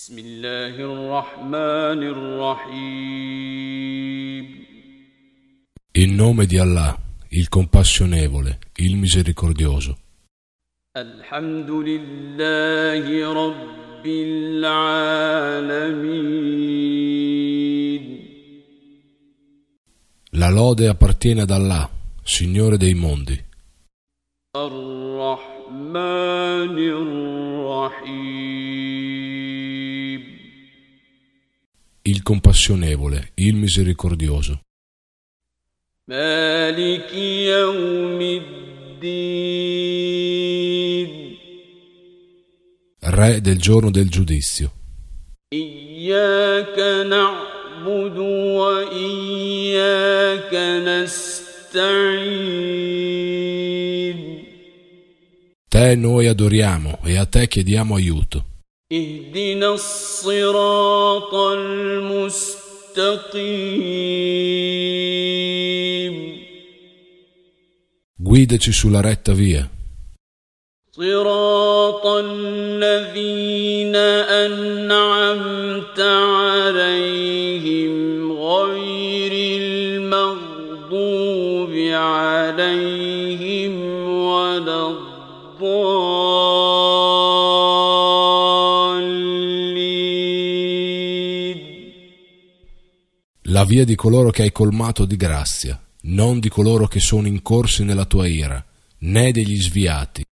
بسم الله الرحمن الرحيم In nome di Allah, il compassionevole, il misericordioso. الحمد لله رب العالمين La lode appartiene ad Allah, Signore dei mondi, الرحمن الرحيم il compassionevole, il misericordioso, مالك يوم الدين Re del giorno del giudizio. إياك نعبد وإياك نستعين Te noi adoriamo e a te chiediamo aiuto. اهدنا الصراط المستقيم. Guidaci sulla retta via, صراط الذين أنعمت عليهم غير المغضوب عليهم ولا الضالين. La via di coloro che hai colmato di grazia, non di coloro che sono incorsi nella tua ira, né degli sviati.